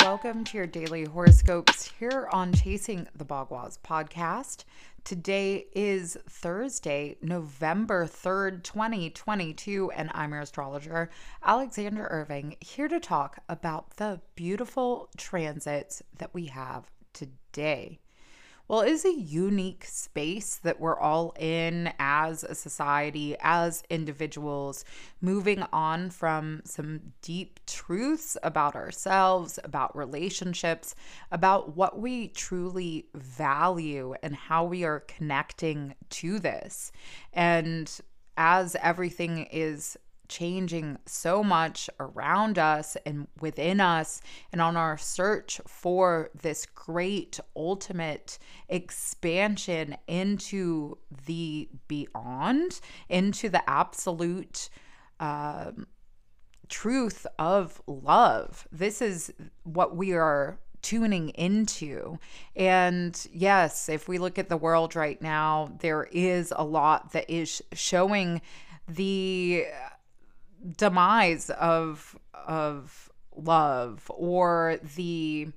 Welcome to your daily horoscopes here on Chasing the Bagua podcast. Today is Thursday, November 3rd, 2022, and I'm your astrologer, Alexander Irving, here to talk about the beautiful transits that we have today well, it is a unique space that we're all in as a society, as individuals, moving on from some deep truths about ourselves, about relationships, about what we truly value and how we are connecting to this. And as everything is changing so much around us and within us, and on our search for this great ultimate expansion into the beyond, into the absolute. Um, truth of love. This is what we are tuning into. And yes, if we look at the world right now, there is a lot that is showing the demise of of love or the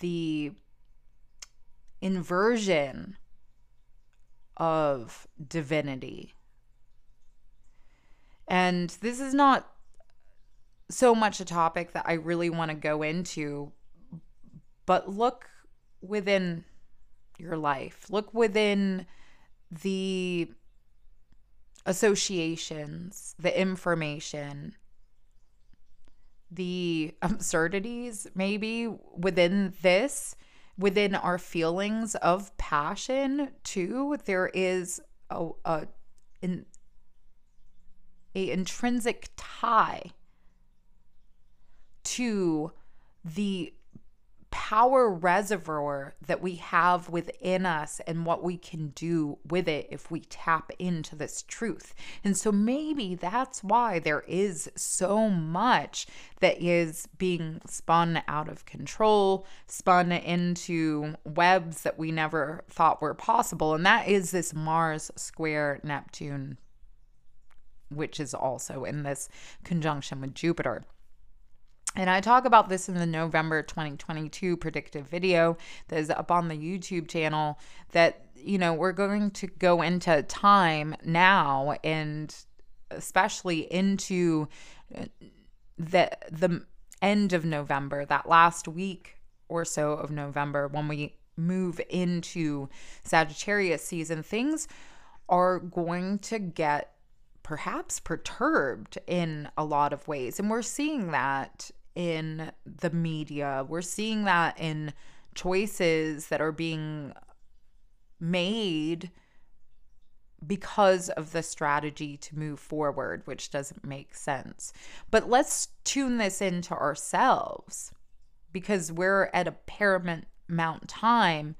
the inversion of divinity. And this is not so much a topic that I really want to go into, but look within your life. Look within the associations, the information, the absurdities, maybe within this, within our feelings of passion, too. There is a, a, an a intrinsic tie to the power reservoir that we have within us and what we can do with it if we tap into this truth. And so maybe that's why there is so much that is being spun out of control, spun into webs that we never thought were possible. And that is this Mars square Neptune, which is also in this conjunction with Jupiter. And I talk about this in the November 2022 predictive video that is up on the YouTube channel that, you know, we're going to go into time now and especially into uh, the the end of November, that last week or so of November when we move into Sagittarius season, things are going to get perhaps perturbed in a lot of ways. And we're seeing that in the media. We're seeing that in choices that are being made because of the strategy to move forward, which doesn't make sense. But let's tune this into ourselves because we're at a paramount time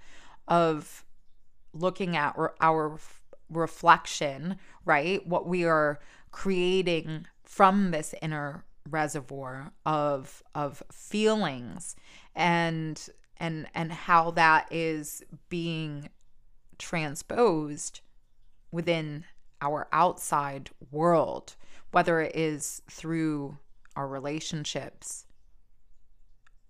of looking at our reflection, right? What we are creating from this inner reservoir of of feelings and and and how that is being transposed within our outside world whether it is through our relationships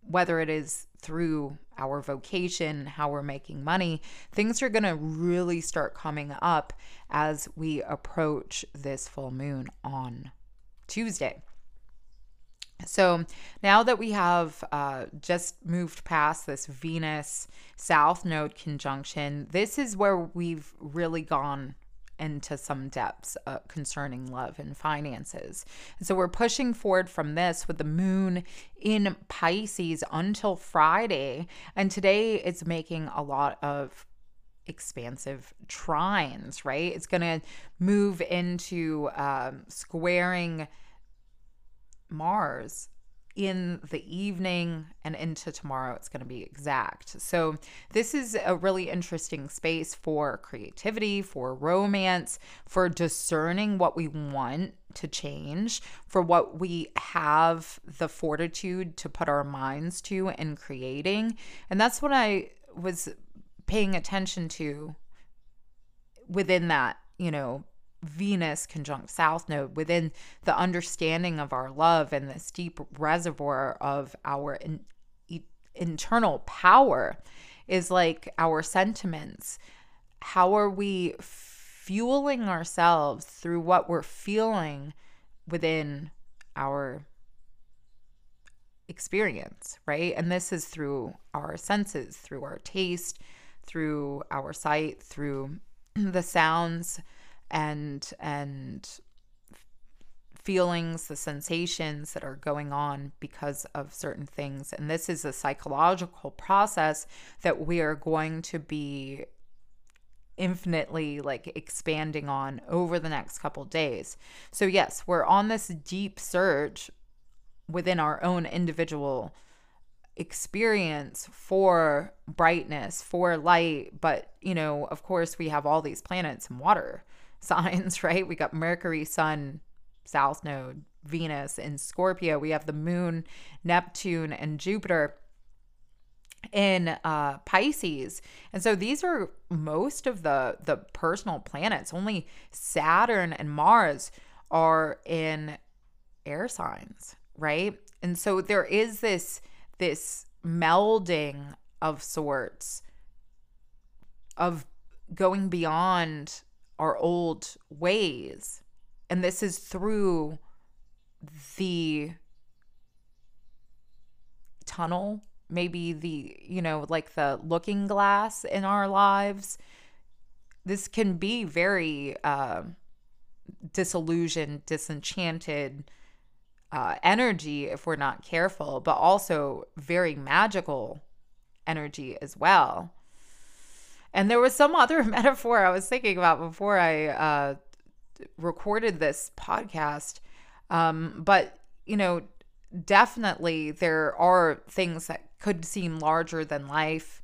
whether it is through our vocation, how we're making money, things are going to really start coming up as we approach this full moon on Tuesday. So now that we have uh, just moved past this Venus South Node conjunction, this is where we've really gone into some depths uh, concerning love and finances. And so we're pushing forward from this with the moon in Pisces until Friday. And today it's making a lot of expansive trines, right? It's going to move into um, squaring Mars in the evening and into tomorrow it's going to be exact. So this is a really interesting space for creativity, for romance, for discerning what we want to change, for what we have the fortitude to put our minds to in creating. And that's what I was paying attention to within that, you know, Venus conjunct South Node within the understanding of our love and this deep reservoir of our in- internal power is like our sentiments. How are we fueling ourselves through what we're feeling within our experience, right? And this is through our senses, through our taste, through our sight, through the sounds and and feelings, the sensations that are going on because of certain things. And this is a psychological process that we are going to be infinitely like expanding on over the next couple days. So yes, we're on this deep surge within our own individual experience for brightness, for light, but you know, of course we have all these planets and water signs, right? We got Mercury, Sun, South Node, Venus in Scorpio. We have the moon, Neptune, and Jupiter in uh, Pisces. And so these are most of the the personal planets. Only Saturn and Mars are in air signs, right? And so there is this this melding of sorts of going beyond our old ways. And this is through the tunnel maybe the, you know, like the looking glass in our lives. This can be very uh, disillusioned, disenchanted uh, energy if we're not careful, but also very magical energy as well. And there was some other metaphor I was thinking about before I uh, recorded this podcast. Um, but, you know, definitely there are things that could seem larger than life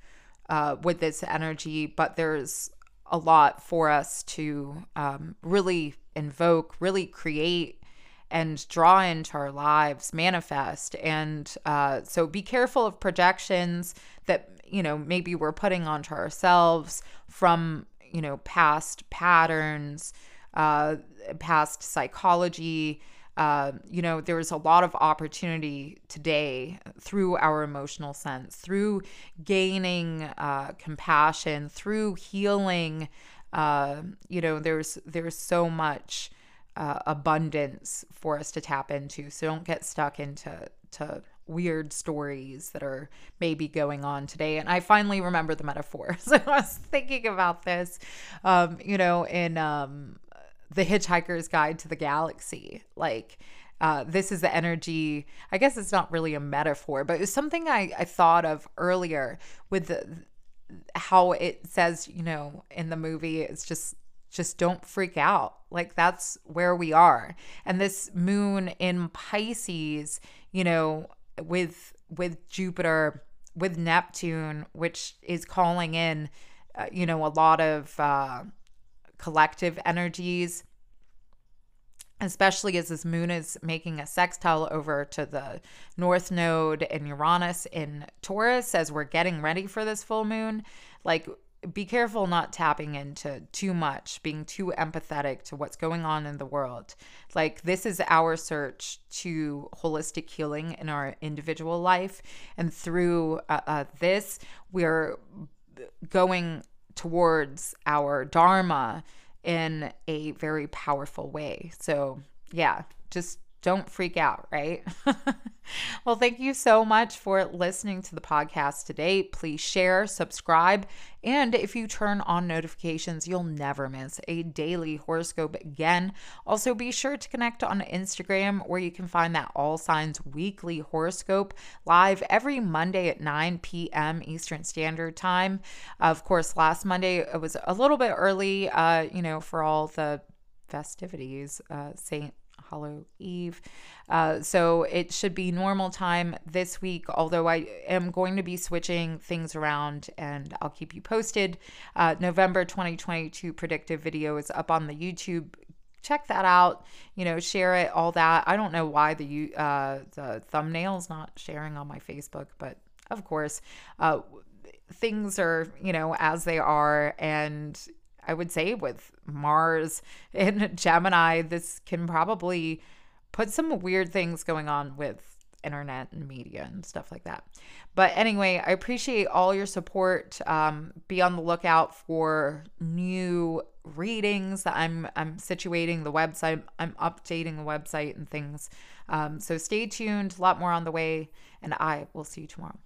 uh, with this energy, but there's a lot for us to um, really invoke, really create, and draw into our lives, manifest. And uh, so be careful of projections that, you know, maybe we're putting onto ourselves from, you know, past patterns, uh, past psychology uh, you know, there's a lot of opportunity today through our emotional sense, through gaining uh, compassion, through healing. Uh, you know, there's there's so much uh, abundance for us to tap into. So don't get stuck into to weird stories that are maybe going on today. And I finally remember the metaphor. So I was thinking about this, um, you know, in um, the Hitchhiker's Guide to the Galaxy. Like, uh, this is the energy. I guess it's not really a metaphor, but it was something I, I thought of earlier with the, how it says, you know, in the movie, it's just just don't freak out. Like that's where we are. And this moon in Pisces, you know, with with Jupiter, with Neptune, which is calling in, uh, you know, a lot of uh, collective energies especially as this moon is making a sextile over to the north node and Uranus in Taurus as we're getting ready for this full moon. Like, be careful not tapping into too much, being too empathetic to what's going on in the world. Like, this is our search to holistic healing in our individual life. And through uh, uh, this, we're going towards our Dharma in a very powerful way. So, yeah, just don't freak out, right? well, thank you so much for listening to the podcast today. Please share, subscribe, and if you turn on notifications, you'll never miss a daily horoscope again. Also, be sure to connect on Instagram where you can find that All Signs weekly horoscope live every Monday at 9 p.m. Eastern Standard Time. Of course, last Monday it was a little bit early, uh, you know, for all the festivities, uh, Saint Hollow Eve. Uh, so it should be normal time this week, although I am going to be switching things around and I'll keep you posted. Uh, November 2022 predictive video is up on the YouTube. Check that out, you know, share it, all that. I don't know why the uh, the thumbnail's not sharing on my Facebook, but of course, uh, things are, you know, as they are. And I would say with Mars and Gemini, this can probably put some weird things going on with internet and media and stuff like that. But anyway, I appreciate all your support. Um, be on the lookout for new readings. I'm I'm situating the website. I'm updating the website and things. Um, so stay tuned. A lot more on the way, and I will see you tomorrow.